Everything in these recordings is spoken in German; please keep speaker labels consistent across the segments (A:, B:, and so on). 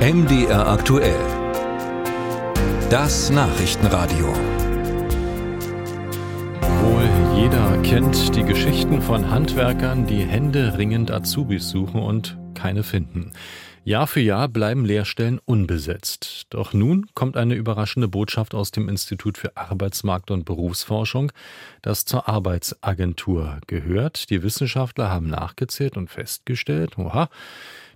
A: MDR aktuell. Das Nachrichtenradio.
B: Wohl jeder kennt die Geschichten von Handwerkern, die händeringend Azubis suchen und keine finden. Jahr für Jahr bleiben Lehrstellen unbesetzt. Doch nun kommt eine überraschende Botschaft aus dem Institut für Arbeitsmarkt und Berufsforschung, das zur Arbeitsagentur gehört. Die Wissenschaftler haben nachgezählt und festgestellt, oha,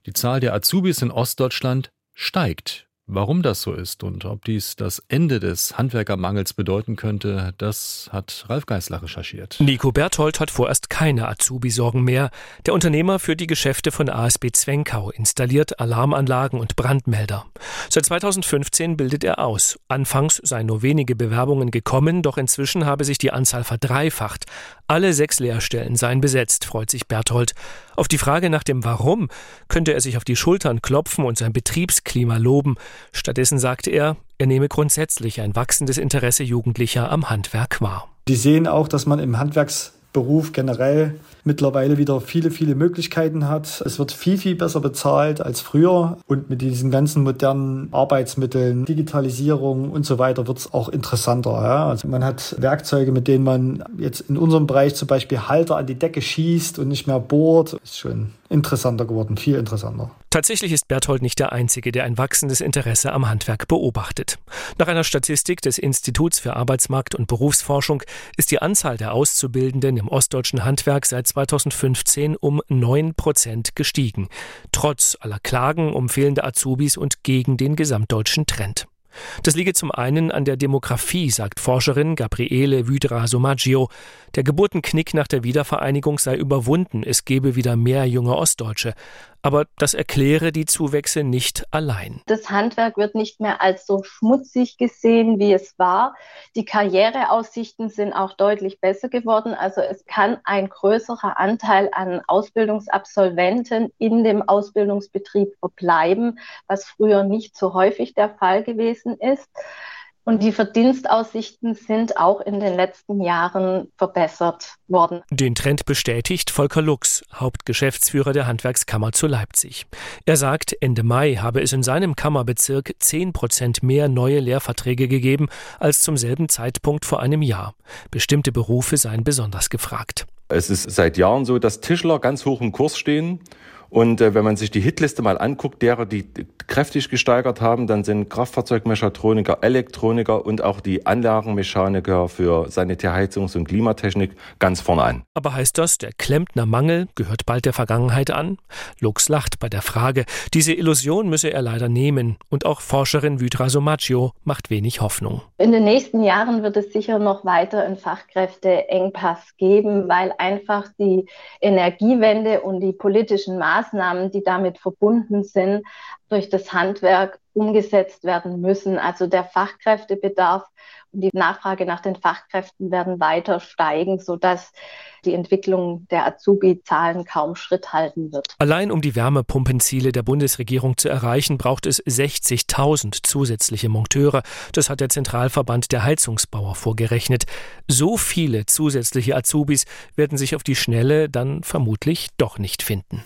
B: die Zahl der Azubis in Ostdeutschland steigt. Warum das so ist und ob dies das Ende des Handwerkermangels bedeuten könnte, das hat Ralf Geißler recherchiert.
C: Nico Berthold hat vorerst keine Azubi-Sorgen mehr. Der Unternehmer für die Geschäfte von ASB Zwenkau installiert Alarmanlagen und Brandmelder. Seit 2015 bildet er aus. Anfangs seien nur wenige Bewerbungen gekommen, doch inzwischen habe sich die Anzahl verdreifacht. Alle sechs Lehrstellen seien besetzt, freut sich Berthold. Auf die Frage nach dem Warum könnte er sich auf die Schultern klopfen und sein Betriebsklima loben. Stattdessen sagte er, er nehme grundsätzlich ein wachsendes Interesse Jugendlicher am Handwerk wahr.
D: Die sehen auch, dass man im Handwerksberuf generell mittlerweile wieder viele, viele Möglichkeiten hat. Es wird viel, viel besser bezahlt als früher und mit diesen ganzen modernen Arbeitsmitteln, Digitalisierung und so weiter wird es auch interessanter. Ja? Also man hat Werkzeuge, mit denen man jetzt in unserem Bereich zum Beispiel Halter an die Decke schießt und nicht mehr bohrt. Ist schon interessanter geworden, viel interessanter.
C: Tatsächlich ist Berthold nicht der Einzige, der ein wachsendes Interesse am Handwerk beobachtet. Nach einer Statistik des Instituts für Arbeitsmarkt und Berufsforschung ist die Anzahl der Auszubildenden im ostdeutschen Handwerk seit 2015 um 9 Prozent gestiegen, trotz aller Klagen um fehlende Azubis und gegen den gesamtdeutschen Trend. Das liege zum einen an der Demografie, sagt Forscherin Gabriele Vydra Somaggio. Der Geburtenknick nach der Wiedervereinigung sei überwunden, es gebe wieder mehr junge Ostdeutsche. Aber das erkläre die Zuwächse nicht allein.
E: Das Handwerk wird nicht mehr als so schmutzig gesehen, wie es war. Die Karriereaussichten sind auch deutlich besser geworden. Also es kann ein größerer Anteil an Ausbildungsabsolventen in dem Ausbildungsbetrieb verbleiben, was früher nicht so häufig der Fall gewesen ist. Und die Verdienstaussichten sind auch in den letzten Jahren verbessert worden.
C: Den Trend bestätigt Volker Lux, Hauptgeschäftsführer der Handwerkskammer zu Leipzig. Er sagt, Ende Mai habe es in seinem Kammerbezirk 10 Prozent mehr neue Lehrverträge gegeben als zum selben Zeitpunkt vor einem Jahr. Bestimmte Berufe seien besonders gefragt.
F: Es ist seit Jahren so, dass Tischler ganz hoch im Kurs stehen und äh, wenn man sich die Hitliste mal anguckt, derer, die kräftig gesteigert haben, dann sind Kraftfahrzeugmechatroniker, Elektroniker und auch die Anlagenmechaniker für Sanitärheizungs- und Klimatechnik ganz vorne an.
C: Aber heißt das, der Klempnermangel gehört bald der Vergangenheit an? Lux lacht bei der Frage. Diese Illusion müsse er leider nehmen. Und auch Forscherin Vydra Somaccio macht wenig Hoffnung.
E: In den nächsten Jahren wird es sicher noch weiter einen Fachkräfteengpass geben, weil einfach die Energiewende und die politischen Maßnahmen Maßnahmen, die damit verbunden sind, durch das Handwerk umgesetzt werden müssen. Also der Fachkräftebedarf und die Nachfrage nach den Fachkräften werden weiter steigen, sodass die Entwicklung der Azubi-Zahlen kaum Schritt halten wird.
C: Allein um die Wärmepumpenziele der Bundesregierung zu erreichen, braucht es 60.000 zusätzliche Monteure. Das hat der Zentralverband der Heizungsbauer vorgerechnet. So viele zusätzliche Azubis werden sich auf die Schnelle dann vermutlich doch nicht finden.